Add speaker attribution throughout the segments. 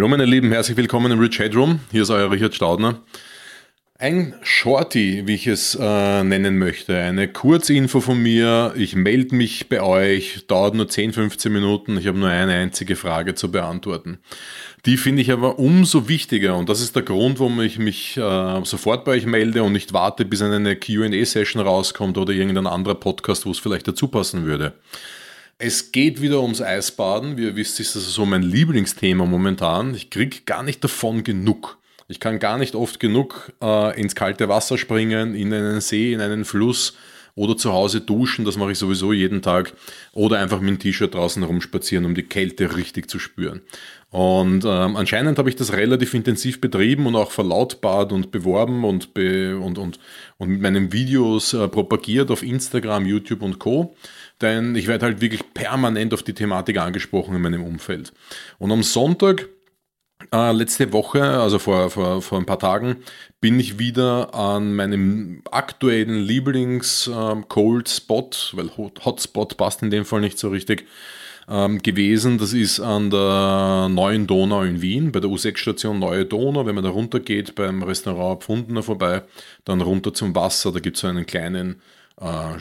Speaker 1: Hallo meine Lieben, herzlich willkommen im Rich Headroom. Hier ist euer Richard Staudner. Ein Shorty, wie ich es äh, nennen möchte. Eine Kurzinfo von mir. Ich melde mich bei euch, dauert nur 10, 15 Minuten. Ich habe nur eine einzige Frage zu beantworten. Die finde ich aber umso wichtiger und das ist der Grund, warum ich mich äh, sofort bei euch melde und nicht warte, bis eine QA-Session rauskommt oder irgendein anderer Podcast, wo es vielleicht dazu passen würde. Es geht wieder ums Eisbaden. Wie ihr wisst, ist das so mein Lieblingsthema momentan. Ich kriege gar nicht davon genug. Ich kann gar nicht oft genug äh, ins kalte Wasser springen, in einen See, in einen Fluss oder zu Hause duschen. Das mache ich sowieso jeden Tag. Oder einfach mit dem T-Shirt draußen rumspazieren, um die Kälte richtig zu spüren. Und ähm, anscheinend habe ich das relativ intensiv betrieben und auch verlautbart und beworben und, be und, und, und mit meinen Videos äh, propagiert auf Instagram, YouTube und Co. Denn ich werde halt wirklich permanent auf die Thematik angesprochen in meinem Umfeld. Und am Sonntag, äh, letzte Woche, also vor, vor, vor ein paar Tagen, bin ich wieder an meinem aktuellen Lieblings-Cold ähm, Spot, weil Hotspot passt in dem Fall nicht so richtig, ähm, gewesen. Das ist an der Neuen Donau in Wien, bei der U6-Station Neue Donau. Wenn man da runter geht, beim Restaurant Pfundener vorbei, dann runter zum Wasser, da gibt es so einen kleinen äh,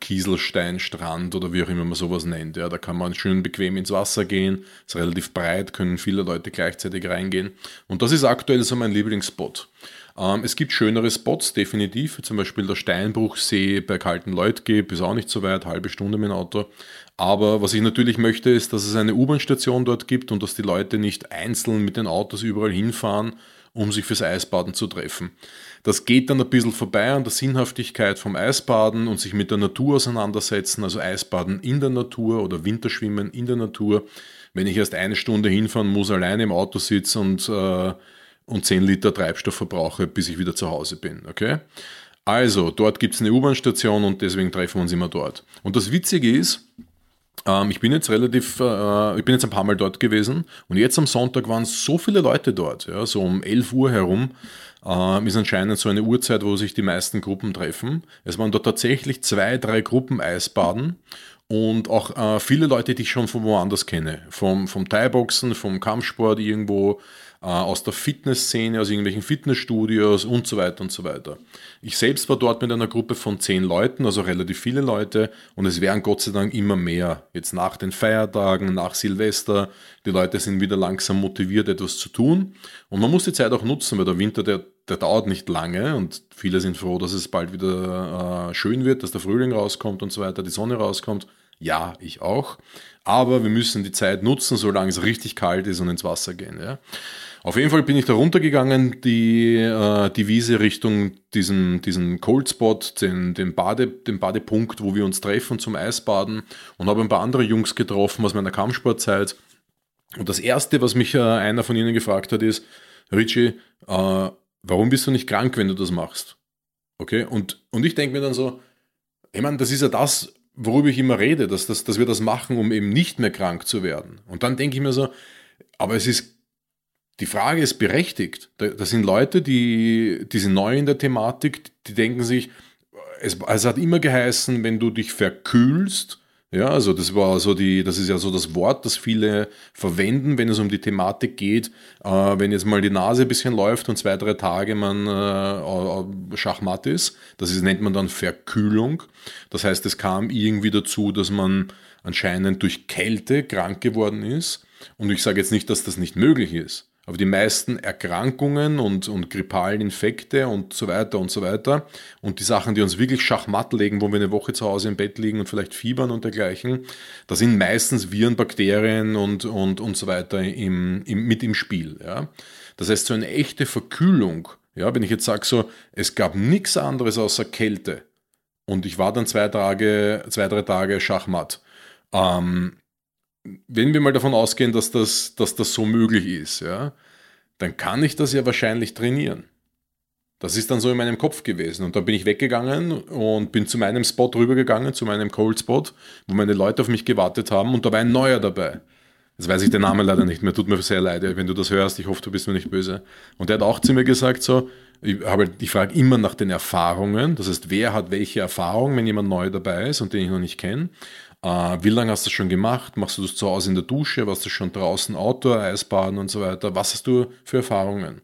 Speaker 1: Kieselsteinstrand oder wie auch immer man sowas nennt. Ja, da kann man schön bequem ins Wasser gehen, ist relativ breit, können viele Leute gleichzeitig reingehen. Und das ist aktuell so mein Lieblingsspot. Ähm, es gibt schönere Spots, definitiv, zum Beispiel der Steinbruchsee bei Kalten Leutgeb, ist auch nicht so weit, halbe Stunde mit dem Auto. Aber was ich natürlich möchte, ist, dass es eine U-Bahn-Station dort gibt und dass die Leute nicht einzeln mit den Autos überall hinfahren, um sich fürs Eisbaden zu treffen. Das geht dann ein bisschen vorbei an der Sinnhaftigkeit vom Eisbaden und sich mit der Natur auseinandersetzen, also Eisbaden in der Natur oder Winterschwimmen in der Natur. Wenn ich erst eine Stunde hinfahren muss, alleine im Auto sitze und, äh, und 10 Liter Treibstoff verbrauche, bis ich wieder zu Hause bin. Okay? Also, dort gibt es eine U-Bahn-Station und deswegen treffen wir uns immer dort. Und das Witzige ist, ähm, ich bin jetzt relativ, äh, ich bin jetzt ein paar Mal dort gewesen und jetzt am Sonntag waren so viele Leute dort, ja, so um 11 Uhr herum. Äh, ist anscheinend so eine Uhrzeit, wo sich die meisten Gruppen treffen. Es waren dort tatsächlich zwei, drei Gruppen Eisbaden und auch äh, viele Leute, die ich schon von woanders kenne. Vom, vom Thai-Boxen, vom Kampfsport irgendwo, aus der Fitnessszene, aus irgendwelchen Fitnessstudios und so weiter und so weiter. Ich selbst war dort mit einer Gruppe von zehn Leuten, also relativ viele Leute und es werden Gott sei Dank immer mehr. Jetzt nach den Feiertagen, nach Silvester, die Leute sind wieder langsam motiviert, etwas zu tun und man muss die Zeit auch nutzen, weil der Winter, der, der dauert nicht lange und viele sind froh, dass es bald wieder äh, schön wird, dass der Frühling rauskommt und so weiter, die Sonne rauskommt. Ja, ich auch. Aber wir müssen die Zeit nutzen, solange es richtig kalt ist und ins Wasser gehen. Ja. Auf jeden Fall bin ich da runtergegangen, die, äh, die Wiese Richtung diesen, diesen Cold Spot, den, den, Bade, den Badepunkt, wo wir uns treffen zum Eisbaden und habe ein paar andere Jungs getroffen aus meiner Kampfsportzeit. Und das Erste, was mich äh, einer von ihnen gefragt hat, ist, Richie, äh, warum bist du nicht krank, wenn du das machst? Okay, und, und ich denke mir dann so, ich meine, das ist ja das, worüber ich immer rede, dass, dass, dass wir das machen, um eben nicht mehr krank zu werden. Und dann denke ich mir so, aber es ist die Frage ist berechtigt. Das sind Leute, die, die sind neu in der Thematik, die denken sich, es, es hat immer geheißen, wenn du dich verkühlst, ja, also das war so die, das ist ja so das Wort, das viele verwenden, wenn es um die Thematik geht. Äh, wenn jetzt mal die Nase ein bisschen läuft und zwei, drei Tage man äh, Schachmatt ist, das ist, nennt man dann Verkühlung. Das heißt, es kam irgendwie dazu, dass man anscheinend durch Kälte krank geworden ist. Und ich sage jetzt nicht, dass das nicht möglich ist. Aber die meisten Erkrankungen und, und grippalen Infekte und so weiter und so weiter und die Sachen, die uns wirklich schachmatt legen, wo wir eine Woche zu Hause im Bett liegen und vielleicht fiebern und dergleichen, da sind meistens Viren, Bakterien und, und, und so weiter im, im, mit im Spiel. Ja? Das heißt, so eine echte Verkühlung, ja, wenn ich jetzt sage so, es gab nichts anderes außer Kälte und ich war dann zwei Tage, zwei, drei Tage Schachmatt, ähm, wenn wir mal davon ausgehen, dass das, dass das so möglich ist, ja, dann kann ich das ja wahrscheinlich trainieren. Das ist dann so in meinem Kopf gewesen. Und dann bin ich weggegangen und bin zu meinem Spot rübergegangen, zu meinem Cold Spot, wo meine Leute auf mich gewartet haben und da war ein neuer dabei. Jetzt weiß ich den Namen leider nicht mehr, tut mir sehr leid, wenn du das hörst. Ich hoffe, du bist mir nicht böse. Und der hat auch zu mir gesagt, so, ich, ich frage immer nach den Erfahrungen. Das heißt, wer hat welche Erfahrung, wenn jemand neu dabei ist und den ich noch nicht kenne. Äh, wie lange hast du das schon gemacht? Machst du das zu Hause in der Dusche? Warst du schon draußen Outdoor, Eisbaden und so weiter? Was hast du für Erfahrungen?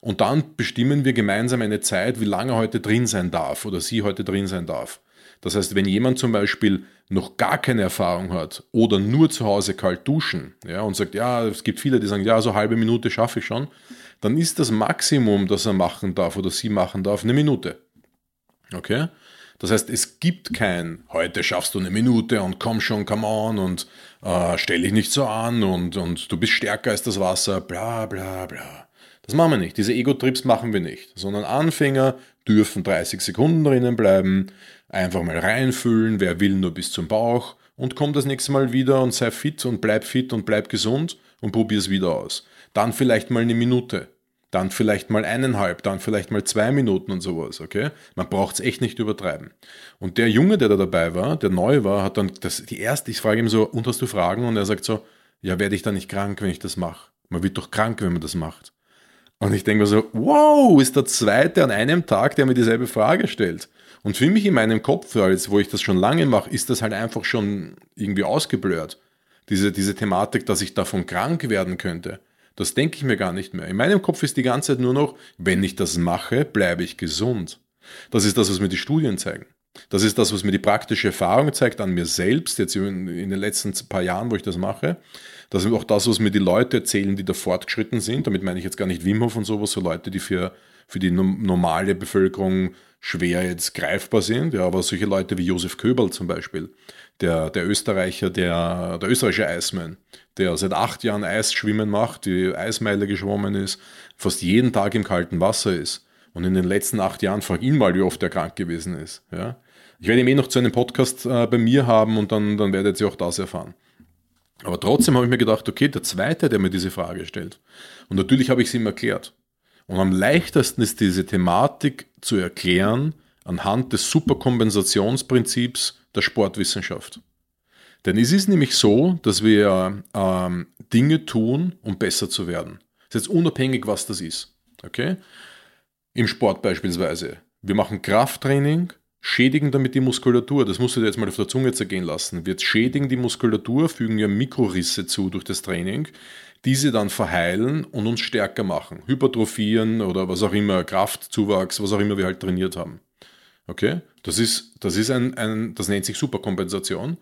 Speaker 1: Und dann bestimmen wir gemeinsam eine Zeit, wie lange heute drin sein darf oder sie heute drin sein darf. Das heißt, wenn jemand zum Beispiel noch gar keine Erfahrung hat oder nur zu Hause kalt duschen ja, und sagt, ja, es gibt viele, die sagen, ja, so halbe Minute schaffe ich schon, dann ist das Maximum, das er machen darf oder sie machen darf, eine Minute. Okay? Das heißt, es gibt kein, heute schaffst du eine Minute und komm schon, come on und äh, stell dich nicht so an und, und du bist stärker als das Wasser, bla bla bla. Das machen wir nicht. Diese Ego-Trips machen wir nicht. Sondern Anfänger dürfen 30 Sekunden drinnen bleiben, einfach mal reinfüllen, wer will nur bis zum Bauch und komm das nächste Mal wieder und sei fit und bleib fit und bleib gesund und probier es wieder aus. Dann vielleicht mal eine Minute, dann vielleicht mal eineinhalb, dann vielleicht mal zwei Minuten und sowas, okay? Man braucht es echt nicht übertreiben. Und der Junge, der da dabei war, der neu war, hat dann das, die erste, ich frage ihm so, und hast du Fragen? Und er sagt so, ja, werde ich da nicht krank, wenn ich das mache? Man wird doch krank, wenn man das macht. Und ich denke mir so, wow, ist der zweite an einem Tag, der mir dieselbe Frage stellt. Und für mich in meinem Kopf, als wo ich das schon lange mache, ist das halt einfach schon irgendwie ausgeblurrt. Diese, diese Thematik, dass ich davon krank werden könnte. Das denke ich mir gar nicht mehr. In meinem Kopf ist die ganze Zeit nur noch, wenn ich das mache, bleibe ich gesund. Das ist das, was mir die Studien zeigen. Das ist das, was mir die praktische Erfahrung zeigt an mir selbst, jetzt in, den letzten paar Jahren, wo ich das mache. Das ist auch das, was mir die Leute erzählen, die da fortgeschritten sind. Damit meine ich jetzt gar nicht Wim Hof und sowas, so Leute, die für, für die normale Bevölkerung schwer jetzt greifbar sind. Ja, aber solche Leute wie Josef Köberl zum Beispiel, der, der Österreicher, der, der österreichische Eismann, der seit acht Jahren Eisschwimmen macht, die Eismeile geschwommen ist, fast jeden Tag im kalten Wasser ist. Und in den letzten acht Jahren, frag ihn mal, wie oft er krank gewesen ist. Ja? Ich werde ihn eh noch zu einem Podcast äh, bei mir haben und dann, dann werdet ihr auch das erfahren. Aber trotzdem habe ich mir gedacht, okay, der zweite, der mir diese Frage stellt. Und natürlich habe ich sie ihm erklärt. Und am leichtesten ist diese Thematik zu erklären anhand des Superkompensationsprinzips der Sportwissenschaft. Denn es ist nämlich so, dass wir ähm, Dinge tun, um besser zu werden. Das ist jetzt unabhängig, was das ist. Okay? Im Sport beispielsweise. Wir machen Krafttraining, schädigen damit die Muskulatur. Das musst du dir jetzt mal auf der Zunge zergehen lassen. Wir schädigen die Muskulatur, fügen ja Mikrorisse zu durch das Training, diese dann verheilen und uns stärker machen. Hypertrophieren oder was auch immer, Kraftzuwachs, was auch immer wir halt trainiert haben. Okay? Das ist, das ist ein, ein das nennt sich Superkompensation.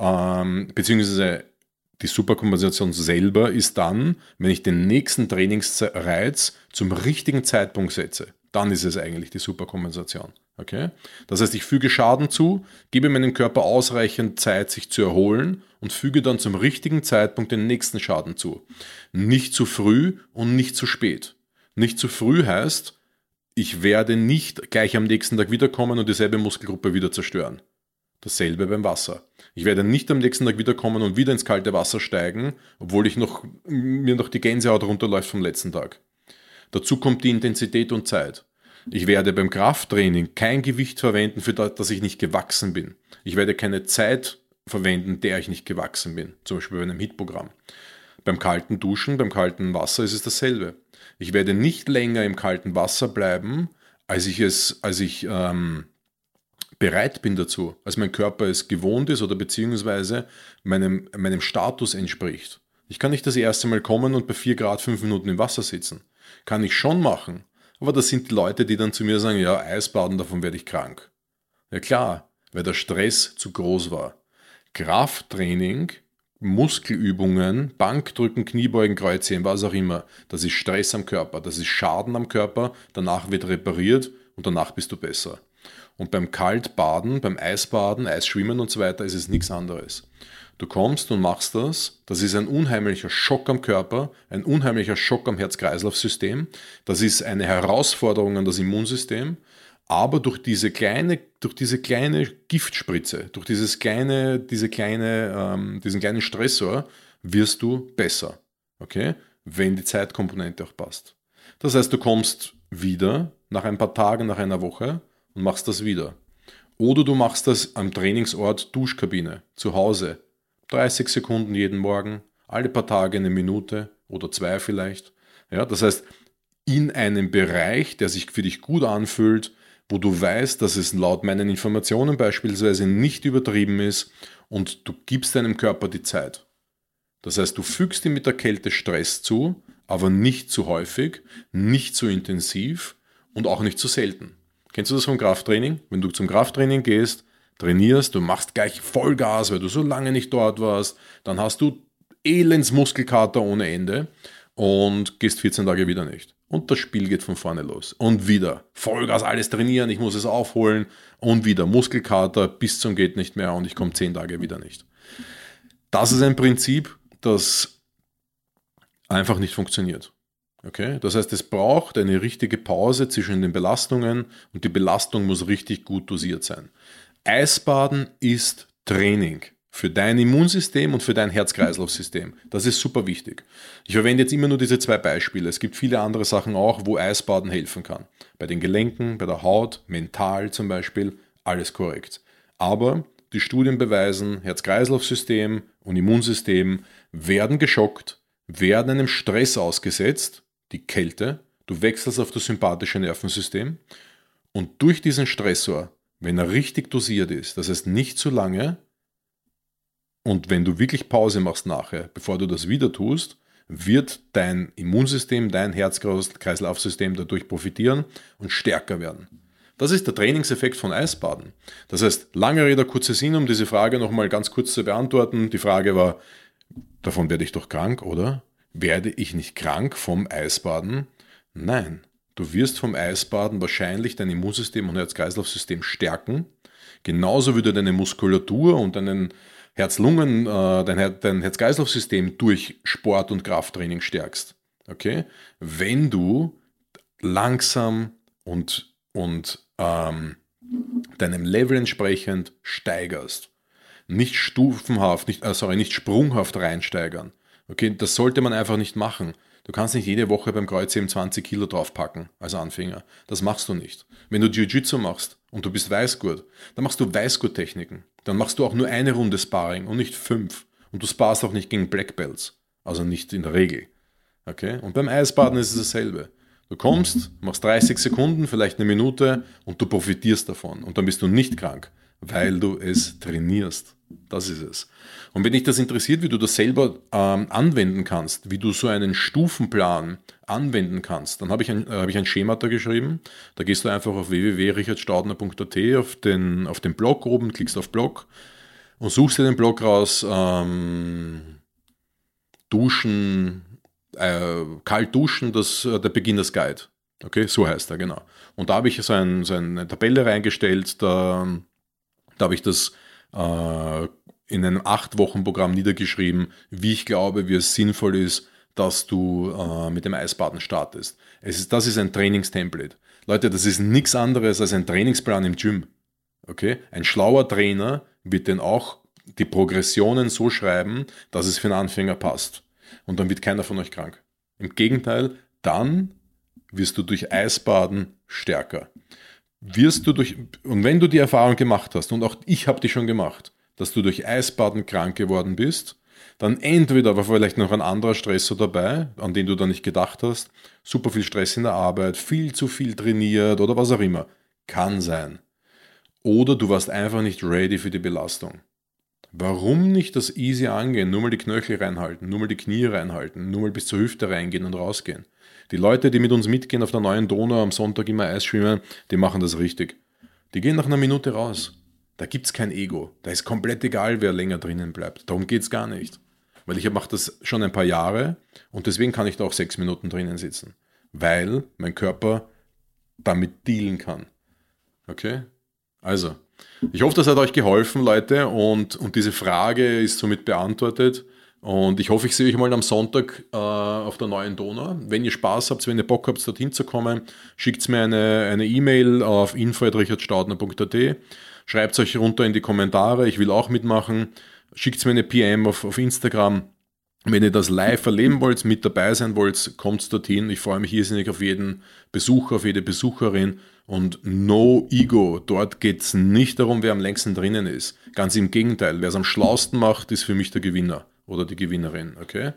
Speaker 1: Ähm, beziehungsweise die Superkompensation selber ist dann, wenn ich den nächsten Trainingsreiz zum richtigen Zeitpunkt setze. Dann ist es eigentlich die Superkompensation. Okay? Das heißt, ich füge Schaden zu, gebe meinem Körper ausreichend Zeit, sich zu erholen und füge dann zum richtigen Zeitpunkt den nächsten Schaden zu. Nicht zu früh und nicht zu spät. Nicht zu früh heißt, ich werde nicht gleich am nächsten Tag wiederkommen und dieselbe Muskelgruppe wieder zerstören. Dasselbe beim Wasser. Ich werde nicht am nächsten Tag wiederkommen und wieder ins kalte Wasser steigen, obwohl ich noch, mir noch die Gänsehaut runterläuft vom letzten Tag. Dazu kommt die Intensität und Zeit. Ich werde beim Krafttraining kein Gewicht verwenden, für das ich nicht gewachsen bin. Ich werde keine Zeit verwenden, der ich nicht gewachsen bin. Zum Beispiel bei einem Hitprogramm. Beim kalten Duschen, beim kalten Wasser ist es dasselbe. Ich werde nicht länger im kalten Wasser bleiben, als ich es, als ich ähm, bereit bin dazu, als mein Körper es gewohnt ist oder beziehungsweise meinem, meinem Status entspricht. Ich kann nicht das erste Mal kommen und bei 4 Grad 5 Minuten im Wasser sitzen. Kann ich schon machen, aber das sind die Leute, die dann zu mir sagen, ja, Eisbaden, davon werde ich krank. Ja klar, weil der Stress zu groß war. Krafttraining, Muskelübungen, Bankdrücken, Kniebeugen, Kreuzheben, was auch immer, das ist Stress am Körper, das ist Schaden am Körper, danach wird repariert und danach bist du besser. Und beim Kaltbaden, beim Eisbaden, Eisschwimmen und so weiter ist es nichts anderes. Du kommst und machst das. Das ist ein unheimlicher Schock am Körper, ein unheimlicher Schock am Herz-Kreislauf-System. Das ist eine Herausforderung an das Immunsystem. Aber durch diese kleine, durch diese kleine Giftspritze, durch dieses kleine, diese kleine, ähm, diesen kleinen Stressor wirst du besser. Okay? Wenn die Zeitkomponente auch passt. Das heißt, du kommst wieder nach ein paar Tagen, nach einer Woche und machst das wieder. Oder du machst das am Trainingsort Duschkabine, zu Hause, 30 Sekunden jeden Morgen, alle paar Tage eine Minute oder zwei vielleicht. Ja, das heißt, in einem Bereich, der sich für dich gut anfühlt, wo du weißt, dass es laut meinen Informationen beispielsweise nicht übertrieben ist und du gibst deinem Körper die Zeit. Das heißt, du fügst ihm mit der Kälte Stress zu, aber nicht zu häufig, nicht zu intensiv und auch nicht zu selten. Kennst du das vom Krafttraining? Wenn du zum Krafttraining gehst, trainierst, du machst gleich Vollgas, weil du so lange nicht dort warst, dann hast du elends Muskelkater ohne Ende und gehst 14 Tage wieder nicht. Und das Spiel geht von vorne los. Und wieder Vollgas, alles trainieren, ich muss es aufholen und wieder Muskelkater bis zum geht nicht mehr und ich komme 10 Tage wieder nicht. Das ist ein Prinzip, das einfach nicht funktioniert. Okay? Das heißt, es braucht eine richtige Pause zwischen den Belastungen und die Belastung muss richtig gut dosiert sein. Eisbaden ist Training für dein Immunsystem und für dein Herz-Kreislauf-System. Das ist super wichtig. Ich verwende jetzt immer nur diese zwei Beispiele. Es gibt viele andere Sachen auch, wo Eisbaden helfen kann. Bei den Gelenken, bei der Haut, mental zum Beispiel, alles korrekt. Aber die Studien beweisen, Herz-Kreislauf-System und Immunsystem werden geschockt, werden einem Stress ausgesetzt, die Kälte, du wechselst auf das sympathische Nervensystem und durch diesen Stressor, wenn er richtig dosiert ist, das heißt nicht zu lange, und wenn du wirklich Pause machst nachher, bevor du das wieder tust, wird dein Immunsystem, dein Herz-Kreislauf-System dadurch profitieren und stärker werden. Das ist der Trainingseffekt von Eisbaden. Das heißt, lange Rede, kurzer Sinn, um diese Frage nochmal ganz kurz zu beantworten. Die Frage war, davon werde ich doch krank, oder? Werde ich nicht krank vom Eisbaden? Nein, du wirst vom Eisbaden wahrscheinlich dein Immunsystem und Herz-Kreislauf-System stärken. Genauso wie du deine Muskulatur und deinen Herz-Lungen, äh, dein, Herz-Kreislauf-System durch Sport und Krafttraining stärkst. Okay? Wenn du langsam und, und ähm, deinem Level entsprechend steigerst. Nicht stufenhaft, nicht, äh, sorry, nicht sprunghaft reinsteigern. Okay, das sollte man einfach nicht machen. Du kannst nicht jede Woche beim Kreuzheben 20 Kilo draufpacken als Anfänger. Das machst du nicht. Wenn du Jiu-Jitsu machst und du bist Weißgurt, dann machst du Weißgurt-Techniken. Dann machst du auch nur eine Runde Sparring und nicht fünf. Und du sparst auch nicht gegen Black Belts. Also nicht in der Regel. Okay? Und beim Eisbaden ist es dasselbe. Du kommst, machst 30 Sekunden, vielleicht eine Minute und du profitierst davon. Und dann bist du nicht krank, weil du es trainierst. Das ist es. Und wenn dich das interessiert, wie du das selber ähm, anwenden kannst, wie du so einen Stufenplan anwenden kannst, dann habe ich, ein, äh, hab ich ein Schema da geschrieben. Da gehst du einfach auf www.richardstaudner.at auf den, auf den Blog oben, klickst auf Blog und suchst dir den Blog raus, ähm, Duschen, äh, kalt duschen, das, äh, der Beginners Guide. Okay, so heißt er, genau. Und da habe ich so, ein, so eine Tabelle reingestellt, da, da habe ich das äh, in einem acht Wochen Programm niedergeschrieben, wie ich glaube, wie es sinnvoll ist, dass du äh, mit dem Eisbaden startest. Es ist, das ist ein Trainingstemplate. Leute, das ist nichts anderes als ein Trainingsplan im Gym. Okay? Ein schlauer Trainer wird dann auch die Progressionen so schreiben, dass es für einen Anfänger passt. Und dann wird keiner von euch krank. Im Gegenteil, dann wirst du durch Eisbaden stärker. Wirst du durch, und wenn du die Erfahrung gemacht hast, und auch ich habe die schon gemacht, dass du durch Eisbaden krank geworden bist, dann entweder war vielleicht noch ein anderer Stressor dabei, an den du da nicht gedacht hast, super viel Stress in der Arbeit, viel zu viel trainiert oder was auch immer. Kann sein. Oder du warst einfach nicht ready für die Belastung. Warum nicht das easy angehen, nur mal die Knöchel reinhalten, nur mal die Knie reinhalten, nur mal bis zur Hüfte reingehen und rausgehen? Die Leute, die mit uns mitgehen auf der neuen Donau am Sonntag immer Eis schwimmen, die machen das richtig. Die gehen nach einer Minute raus. Da gibt es kein Ego. Da ist komplett egal, wer länger drinnen bleibt. Darum geht es gar nicht. Weil ich mache das schon ein paar Jahre und deswegen kann ich da auch sechs Minuten drinnen sitzen. Weil mein Körper damit dealen kann. Okay? Also, ich hoffe, das hat euch geholfen, Leute, und, und diese Frage ist somit beantwortet. Und ich hoffe, ich sehe euch mal am Sonntag äh, auf der neuen Donau. Wenn ihr Spaß habt, wenn ihr Bock habt, dorthin zu kommen, schickt mir eine E-Mail e auf info.richardstaudner.at Schreibt es euch runter in die Kommentare, ich will auch mitmachen. Schickt mir eine PM auf, auf Instagram. Wenn ihr das live erleben wollt, mit dabei sein wollt, kommt dorthin. Ich freue mich irrsinnig auf jeden Besucher, auf jede Besucherin. Und no ego. Dort geht es nicht darum, wer am längsten drinnen ist. Ganz im Gegenteil. Wer es am schlausten macht, ist für mich der Gewinner oder die Gewinnerin. Okay?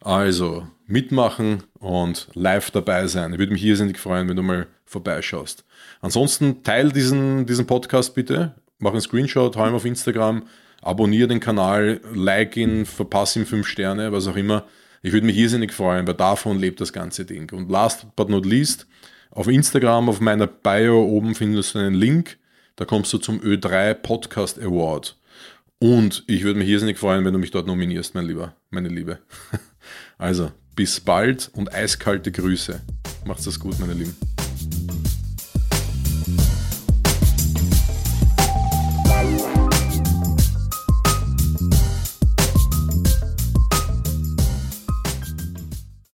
Speaker 1: Also mitmachen und live dabei sein. Ich würde mich irrsinnig freuen, wenn du mal vorbeischaust. Ansonsten teil diesen, diesen Podcast bitte, mach einen Screenshot, hau ihn auf Instagram, abonniere den Kanal, like ihn, verpasse ihm fünf Sterne, was auch immer. Ich würde mich irrsinnig freuen, weil davon lebt das ganze Ding. Und last but not least, auf Instagram, auf meiner Bio oben findest du einen Link, da kommst du zum Ö3 Podcast Award. Und ich würde mich irrsinnig freuen, wenn du mich dort nominierst, mein Lieber, meine Liebe. Also, bis bald und eiskalte Grüße. Macht's das gut, meine Lieben.